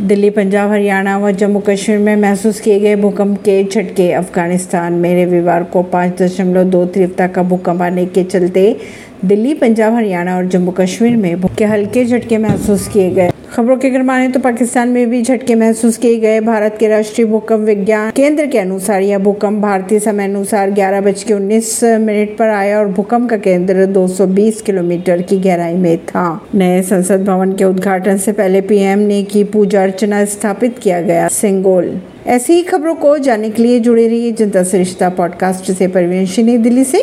दिल्ली, पंजाब, हरियाणा व जम्मू कश्मीर में महसूस किए गए भूकंप के झटके अफ़गानिस्तान में रविवार को पाँच दशमलव दो तीव्रता का भूकंप आने के चलते दिल्ली, पंजाब, हरियाणा और जम्मू कश्मीर में के हल्के झटके महसूस किए गए। खबरों के अगर माने तो पाकिस्तान में भी झटके महसूस किए गए। भारत के राष्ट्रीय भूकंप विज्ञान केंद्र के अनुसार यह भूकंप भारतीय समय अनुसार ग्यारह बज के उन्नीस मिनट पर आया और भूकंप का केंद्र 220 किलोमीटर की गहराई में था। नए संसद भवन के उद्घाटन से पहले पीएम ने की पूजा अर्चना स्थापित किया गया सिंगोल। ऐसी ही खबरों को जानने के लिए जुड़े रहिए जनता सरिश्ता पॉडकास्ट से। परवीन दिल्ली से।